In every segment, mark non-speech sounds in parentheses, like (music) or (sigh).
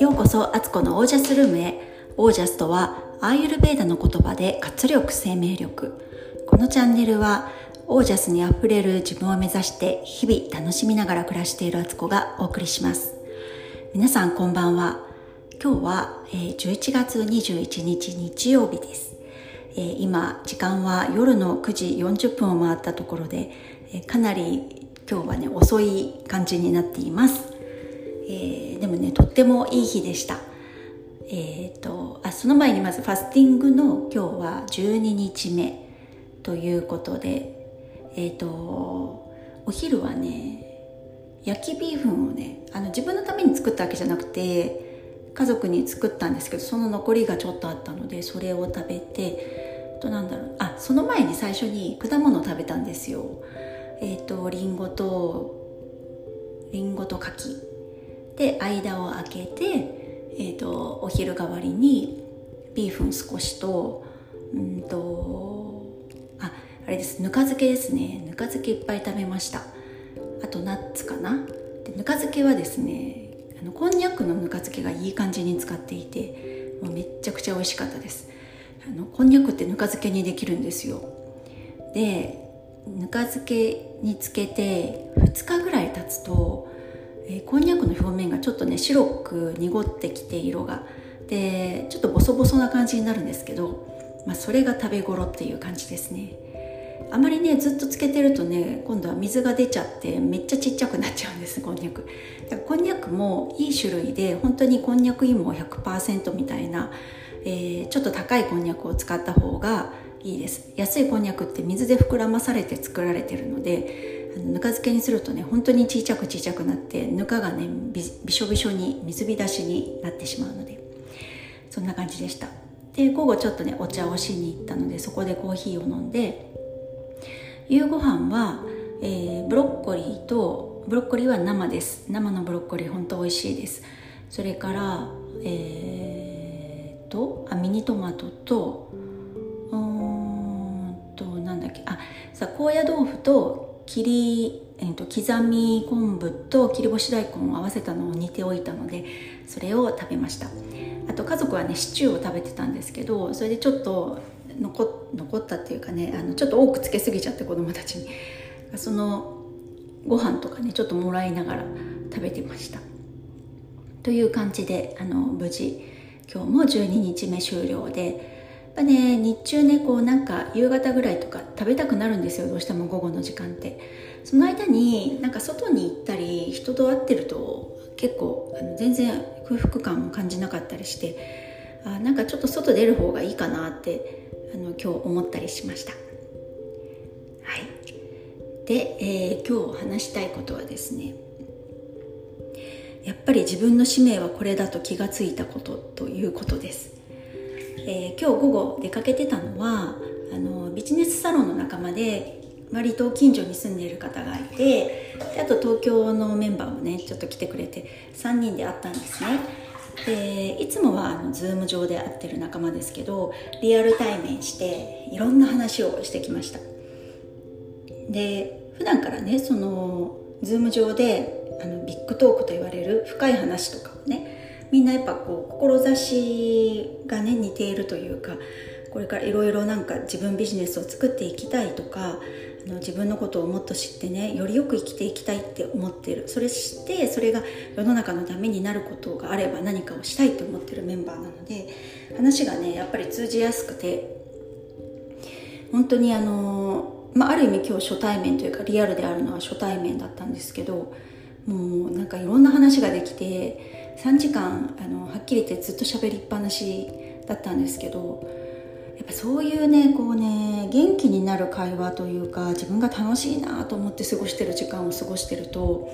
ようこそアツコのオージャスルームへ。オージャスとはアーユルベーダの言葉で活力生命力。このチャンネルはオージャスにあふれる自分を目指して日々楽しみながら暮らしているアツコがお送りします。皆さんこんばんは。今日は11月21日日曜日です。今時間は夜の9時40分を回ったところでかなり今日はね遅い感じになっています。えー、でもねとってもいい日でした。えっ、ー、とあその前にまずファスティングの今日は12日目ということでえっ、ー、とお昼はね焼きビーフンをねあの自分のために作ったわけじゃなくて家族に作ったんですけどその残りがちょっとあったのでそれを食べてとなんだろうあその前に最初に果物を食べたんですよ。えっ、ー、とりんごとりんごと柿。で間を空けて、えーと、お昼代わりにビーフン少しとうんとああれです。ぬか漬けですね。ぬか漬けいっぱい食べました。あとナッツかな。でぬか漬けはですねあのこんにゃくのぬか漬けがいい感じに使っていてもうめっちゃくちゃ美味しかったです。あのこんにゃくってぬか漬けにできるんですよ。でぬか漬けにつけて2日ぐらい経つとえー、こんにゃくの表面がちょっとね白く濁ってきて色が。でちょっとボソボソな感じになるんですけど、まあ、それが食べ頃っていう感じですね。あまりねずっとつけてるとね今度は水が出ちゃってめっちゃちっちゃくなっちゃうんですこんにゃく。だからこんにゃくもいい種類で本当にこんにゃく芋100%みたいな、えー、ちょっと高いこんにゃくを使った方がいいです。安いこんにゃくって水で膨らまされて作られてるのでぬか漬けにするとね本当に小さく小さくなってぬかがねびしょびしょに水浸しになってしまうのでそんな感じでした。で午後ちょっとねお茶をしに行ったのでそこでコーヒーを飲んで夕ご飯は、えー、ブロッコリーとブロッコリーは生です。生のブロッコリー本当美味しいです。それからえー、とあミニトマトとさあ高野豆腐と切り、えーと、刻み昆布と切り干し大根を合わせたのを煮ておいたのでそれを食べました。あと家族はねシチューを食べてたんですけどそれでちょっと残残ったっていうかねあのちょっと多くつけすぎちゃって子供たちに。そのご飯とかねちょっともらいながら食べてました。という感じであの無事今日も12日目終了でぱね日中ねこうなんか夕方ぐらいとか食べたくなるんですよどうしても午後の時間って。その間になんか外に行ったり人と会ってると結構あの全然空腹感を感じなかったりしてあなんかちょっと外出る方がいいかなってあの今日思ったりしました。はい。で、えー、今日話したいことはですねやっぱり自分の使命はこれだと気がついたことということです。えー、今日午後出かけてたのはあのビジネスサロンの仲間で割と近所に住んでいる方がいてであと東京のメンバーもねちょっと来てくれて3人で会ったんですね。でいつもはあの Zoom 上で会ってる仲間ですけどリアル対面していろんな話をしてきました。で普段からねその Zoom 上であのビッグトークと言われる深い話とかをねみんなやっぱこう志がね似ているというかこれからいろいろなんか自分ビジネスを作っていきたいとかあの自分のことをもっと知ってねよりよく生きていきたいって思ってる。それ知ってそれが世の中のためになることがあれば何かをしたいと思ってるメンバーなので話がねやっぱり通じやすくて本当にあの、まあ、ある意味今日初対面というかリアルであるのは初対面だったんですけどもうなんかいろんな話ができて3時間あのはっきり言ってずっと喋りっぱなしだったんですけどやっぱそういうねこうね元気になる会話というか自分が楽しいなと思って過ごしてる時間を過ごしてると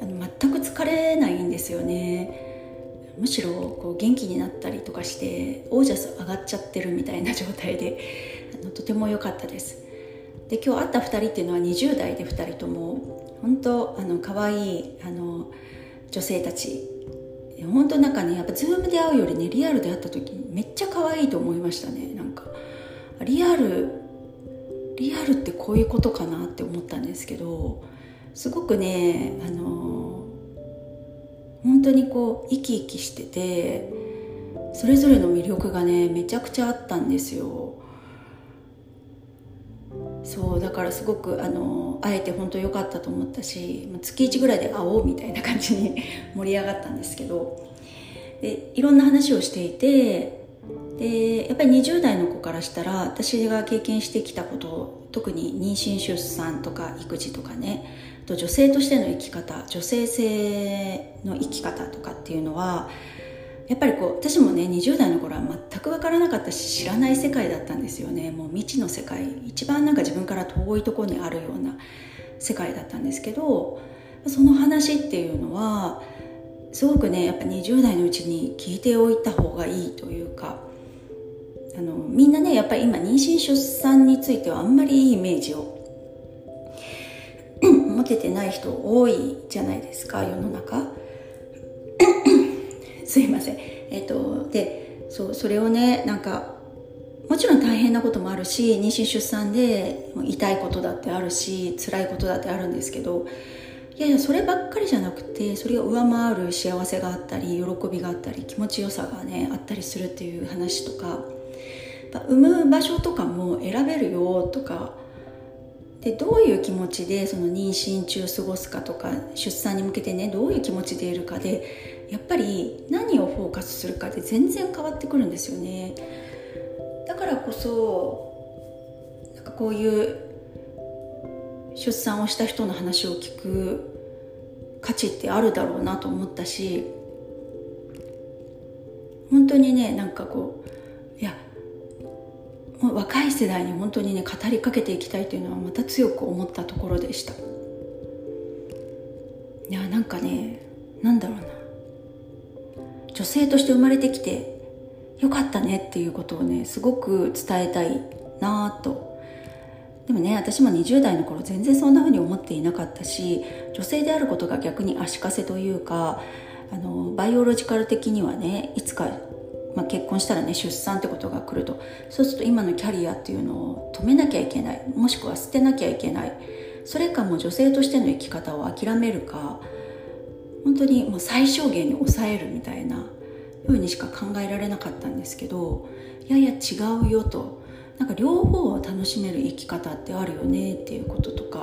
あの全く疲れないんですよね。むしろこう元気になったりとかしてオージャス上がっちゃってるみたいな状態であのとても良かったです。で今日会った2人っていうのは20代で2人とも本当あの可愛いあの女性たち本当なんかねやっぱズームで会うよりねリアルで会った時めっちゃ可愛いと思いましたね。なんかリアルリアルってこういうことかなって思ったんですけどすごくねあの本当にこう生き生きしててそれぞれの魅力がねめちゃくちゃあったんですよ。そうだからすごくあの会えて本当良かったと思ったし月1ぐらいで会おうみたいな感じに (laughs) 盛り上がったんですけどでいろんな話をしていてでやっぱり20代の子からしたら私が経験してきたこと特に妊娠出産とか育児とかねと女性としての生き方女性性の生き方とかっていうのはやっぱりこう私もね20代の頃は全く分からなかったし知らない世界だったんですよね。もう未知の世界一番なんか自分から遠いところにあるような世界だったんですけどその話っていうのはすごくねやっぱ20代のうちに聞いておいた方がいいというかあのみんなねやっぱり今妊娠出産についてはあんまりいいイメージを持ててない人多いじゃないですか世の中。すいません。えっ、とでそうそれをねなんかもちろん大変なこともあるし妊娠出産で痛いことだってあるし辛いことだってあるんですけどいやいやそればっかりじゃなくてそれを上回る幸せがあったり喜びがあったり気持ちよさがねあったりするっていう話とか産む場所とかも選べるよとかでどういう気持ちでその妊娠中過ごすかとか出産に向けてねどういう気持ちでいるかでやっぱり何をフォーカスするかで全然変わってくるんですよね。だからこそなんかこういう出産をした人の話を聞く価値ってあるだろうなと思ったし本当にねなんかこういや若い世代に本当にね語りかけていきたいというのはまた強く思ったところでした。いやなんかねなんだろうな。女性として生まれてきてよかったねっていうことをねすごく伝えたいなと。でもね私も20代の頃全然そんな風に思っていなかったし女性であることが逆に足かせというかあのバイオロジカル的にはねいつか、まあ、結婚したらね出産ってことが来ると。そうすると今のキャリアっていうのを止めなきゃいけない。もしくは捨てなきゃいけない。それかも女性としての生き方を諦めるか。本当にもう最小限に抑えるみたいなふうにしか考えられなかったんですけどいやいや違うよと。なんか両方を楽しめる生き方ってあるよねっていうこととか、あ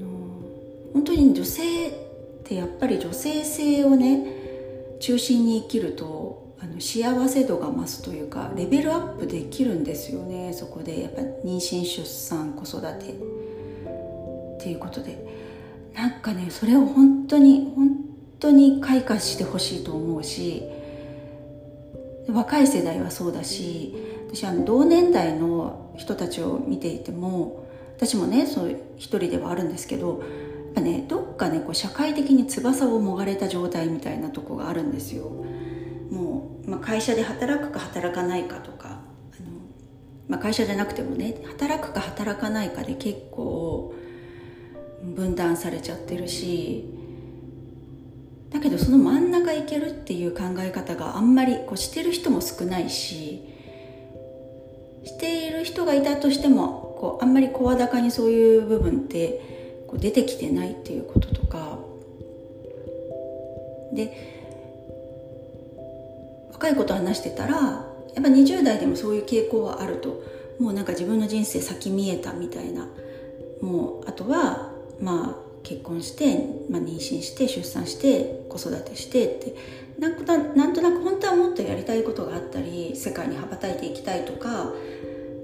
の本当に女性ってやっぱり女性性をね中心に生きるとの幸せ度が増すというかレベルアップできるんですよね。そこでやっぱ妊娠出産子育て。っていうことで。なんかねそれを本当に本当に開花してほしいと思うし若い世代はそうだし私あの同年代の人たちを見ていても私もねそう一人ではあるんですけどやっぱねどっかねこう社会的に翼をもがれた状態みたいなとこがあるんですよ、まあ、会社で働くか働かないかとかあの、まあ、会社じゃなくてもね働くか働かないかで結構分断されちゃってるしだけどその真ん中行けるっていう考え方があんまりこうしてる人も少ないししている人がいたとしてもこうあんまり声高にそういう部分ってこう出てきてないっていうこととか。で若い子と話してたらやっぱ20代でもそういう傾向はあると。もうなんか自分の人生先見えたみたいな。もうあとはまあ結婚して、まあ、妊娠して出産して子育てしてって。なんとなんとなく本当はもっとやりたいことがあったり世界に羽ばたいていきたいとか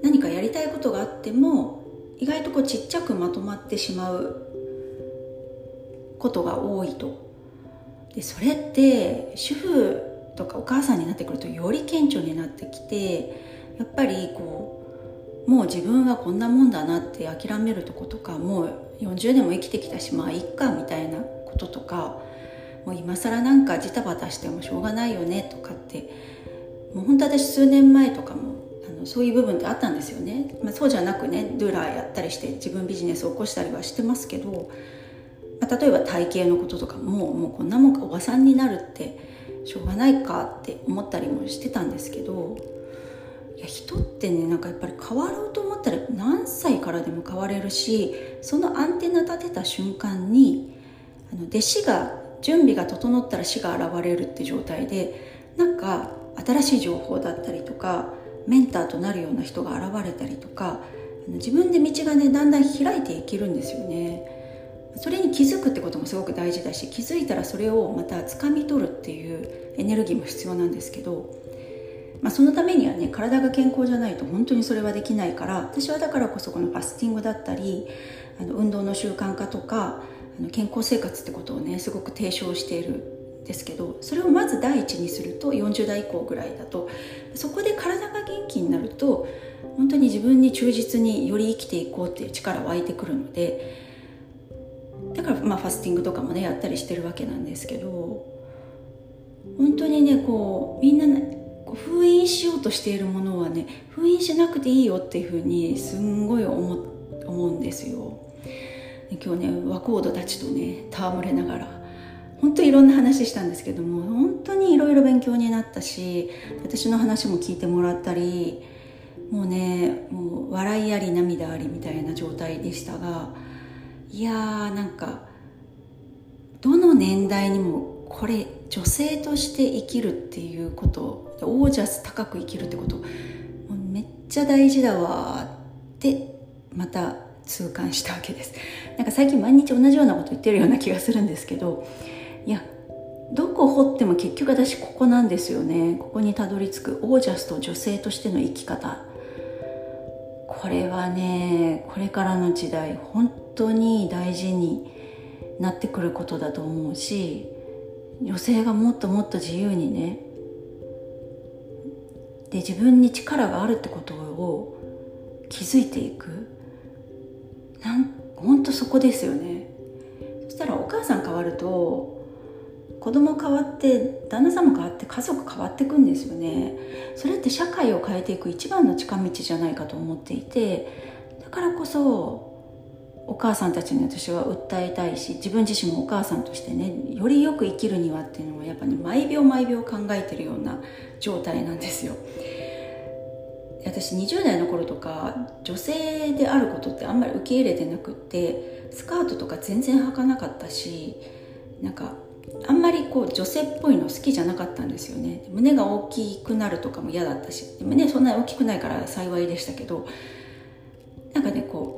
何かやりたいことがあっても意外とこうちっちゃくまとまってしまうことが多いと。でそれって主婦とかお母さんになってくるとより顕著になってきてやっぱりこうもう自分はこんなもんだなって諦めるとことかもう40年も生きてきたしまあいっかみたいなこととかもう今更なんかジタバタしてもしょうがないよねとかってもう本当私数年前とかもあのそういう部分ってあったんですよね、まあ、そうじゃなくねドゥーラーやったりして自分ビジネスを起こしたりはしてますけど、まあ、例えば体型のこととかももうこんなもんかおばさんになるってしょうがないかって思ったりもしてたんですけどいや人ってねなんかやっぱり変わろうと思ったら何歳からでも変われるしそのアンテナ立てた瞬間にあの弟子が準備が整ったら死が現れるって状態でなんか新しい情報だったりとかメンターとなるような人が現れたりとか自分で道がねだんだん開いていけるんですよね。それに気づくってこともすごく大事だし気づいたらそれをまた掴み取るっていうエネルギーも必要なんですけど、まあ、そのためにはね体が健康じゃないと本当にそれはできないから私はだからこそこのファスティングだったりあの運動の習慣化とかあの健康生活ってことをねすごく提唱しているですけどそれをまず第一にすると40代以降ぐらいだとそこで体が元気になると本当に自分に忠実により生きていこうっていう力湧いてくるのでだからまあファスティングとかもねやったりしてるわけなんですけど本当にねこうみんな、ね、封印しようとしているものはね封印しなくていいよっていうふうにすんごい思思うんですよ。今日ね若人たちとね戯れながら本当いろんな話したんですけども本当にいろいろ勉強になったし私の話も聞いてもらったりもうねもう笑いあり涙ありみたいな状態でしたがいやーなんかどの年代にもこれ女性として生きるっていうことオージャス高く生きるってことめっちゃ大事だわってまた痛感したわけです。(laughs) なんか最近毎日同じようなこと言ってるような気がするんですけどいやどこ掘っても結局私ここなんですよね。ここにたどり着くオージャスと女性としての生き方。これはねこれからの時代本当に大事になってくることだと思うし女性がもっともっと自由にねで自分に力があるってことを気づいていく。なん本当そこですよね。そしたらお母さん変わると子供変わって旦那さんも変わって家族変わっていくんですよね。それって社会を変えていく一番の近道じゃないかと思っていてだからこそお母さんたちに私は訴えたいし自分自身もお母さんとしてねよりよく生きるにはっていうのはやっぱり、ね、毎秒毎秒考えてるような状態なんですよ。私20代の頃とか女性であることってあんまり受け入れてなくってスカートとか全然履かなかったしなんかあんまりこう女性っぽいの好きじゃなかったんですよね。胸が大きくなるとかも嫌だったし。胸そんなに大きくないから幸いでしたけど。なんかねこ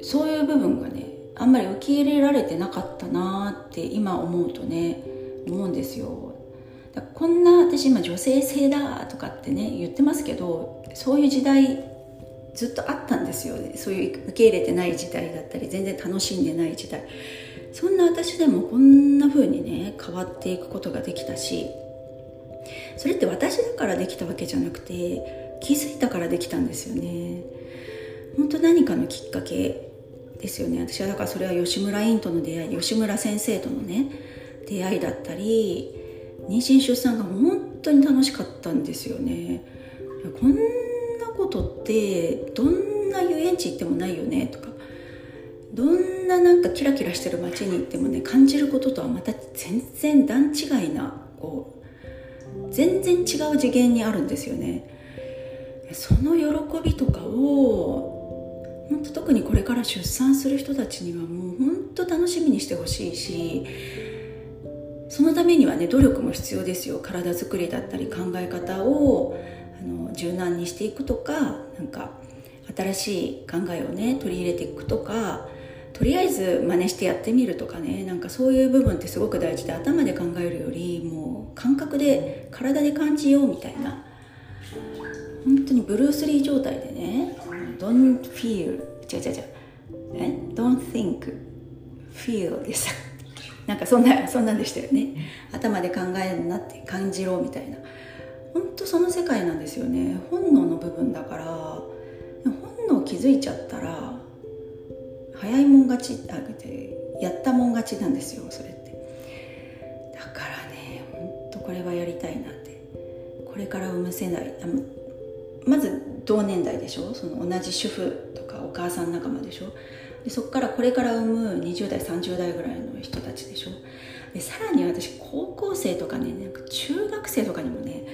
うそういう部分がねあんまり受け入れられてなかったなって今思うとね思うんですよ。だこんな私今女性性だとかってね言ってますけどそういう時代ずっとあったんですよ。ねそういう受け入れてない時代だったり全然楽しんでない時代。そんな私でもこんな風にね変わっていくことができたしそれって私だからできたわけじゃなくて気づいたからできたんですよね。本当何かのきっかけですよね。私はだからそれは吉村院との出会い吉村先生とのね出会いだったり妊娠出産が本当に楽しかったんですよね。こんなことってどんな遊園地行ってもないよねとか。どんななんかキラキラしてる街に行ってもね感じることとはまた全然段違いなこう全然違う次元にあるんですよね。その喜びとかを本当特にこれから出産する人たちにはもう本当楽しみにしてほしいしそのためにはね努力も必要ですよ。体づくりだったり考え方をあの柔軟にしていくとかなんか新しい考えをね取り入れていくとかとりあえず真似してやってみるとかね。なんかそういう部分ってすごく大事で頭で考えるよりもう感覚で体で感じようみたいな。本当にブルース・リー状態でね Don't feel 違う違う違う。え？Don't think feel でさ (laughs) なんかそんなそんなんでしたよね。頭で考えるなって感じろみたいな。本当その世界なんですよね。本能の部分だから本能気づいちゃったら早いもん勝ちあやったもん勝ちなんですよそれって。だからねほんとこれはやりたいなって。これから産む世代まず同年代でしょ？その同じ主婦とかお母さん仲間でしょ？でそこからこれから産む20代30代ぐらいの人たちでしょ？でさらに私高校生とかねなんか中学生とかにもね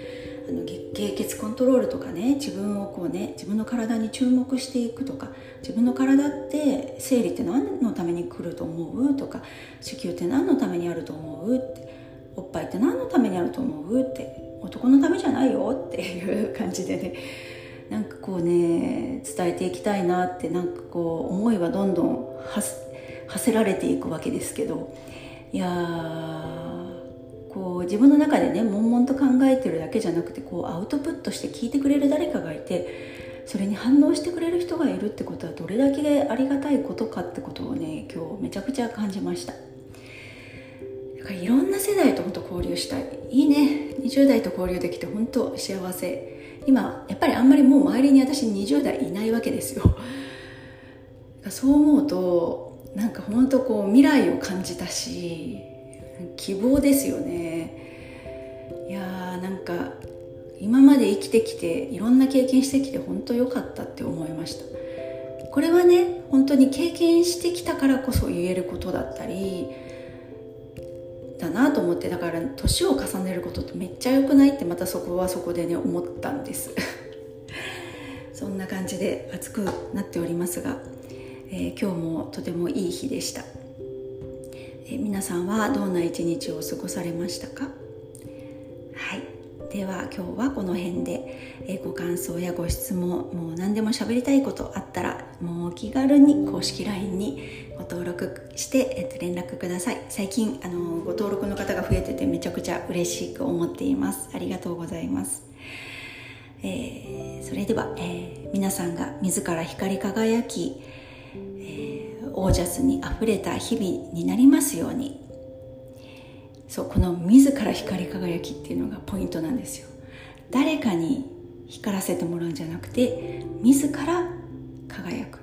あの経血コントロールとかね自分をこうね自分の体に注目していくとか自分の体って生理って何のために来ると思うとか子宮って何のためにあると思うっておっぱいって何のためにあると思うって男のためじゃないよっていう感じでねなんかこうね伝えていきたいなってなんかこう思いはどんどんはせられていくわけですけどいやこう自分の中でね悶々と考えてるだけじゃなくてこうアウトプットして聞いてくれる誰かがいてそれに反応してくれる人がいるってことはどれだけありがたいことかってことをね今日めちゃくちゃ感じました。だからいろんな世代と本当交流したい。いいね。20代と交流できて本当幸せ。今やっぱりあんまりもう周りに私20代いないわけですよ。そう思うとなんか本当こう未来を感じたし希望ですよね。いやーなんか今まで生きてきていろんな経験してきて本当良かったって思いました。これはね本当に経験してきたからこそ言えることだったりだなと思ってだから年を重ねることってめっちゃ良くないってまたそこはそこでね思ったんです。(laughs) そんな感じで暑くなっておりますが、えー、今日もとてもいい日でした、え、皆さんはどんな一日を過ごされましたか？はい。では今日はこの辺で、えご感想やご質問もう何でも喋りたいことあったらもう気軽に公式 LINE にご登録して、えっと連絡ください。最近あのご登録の方が増えててめちゃくちゃ嬉しく思っています。ありがとうございます。えー、それでは、えー、皆さんが自ら光り輝き、オージャスにあふれた日々になりますように。そうこの自ら光り輝きっていうのがポイントなんですよ。誰かに光らせてもらうんじゃなくて自ら輝く。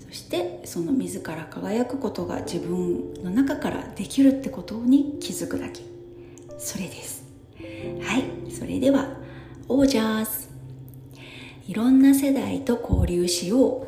そしてその自ら輝くことが自分の中からできるってことに気づくだけ。それです。はい。それではオージャース。いろんな世代と交流しよう。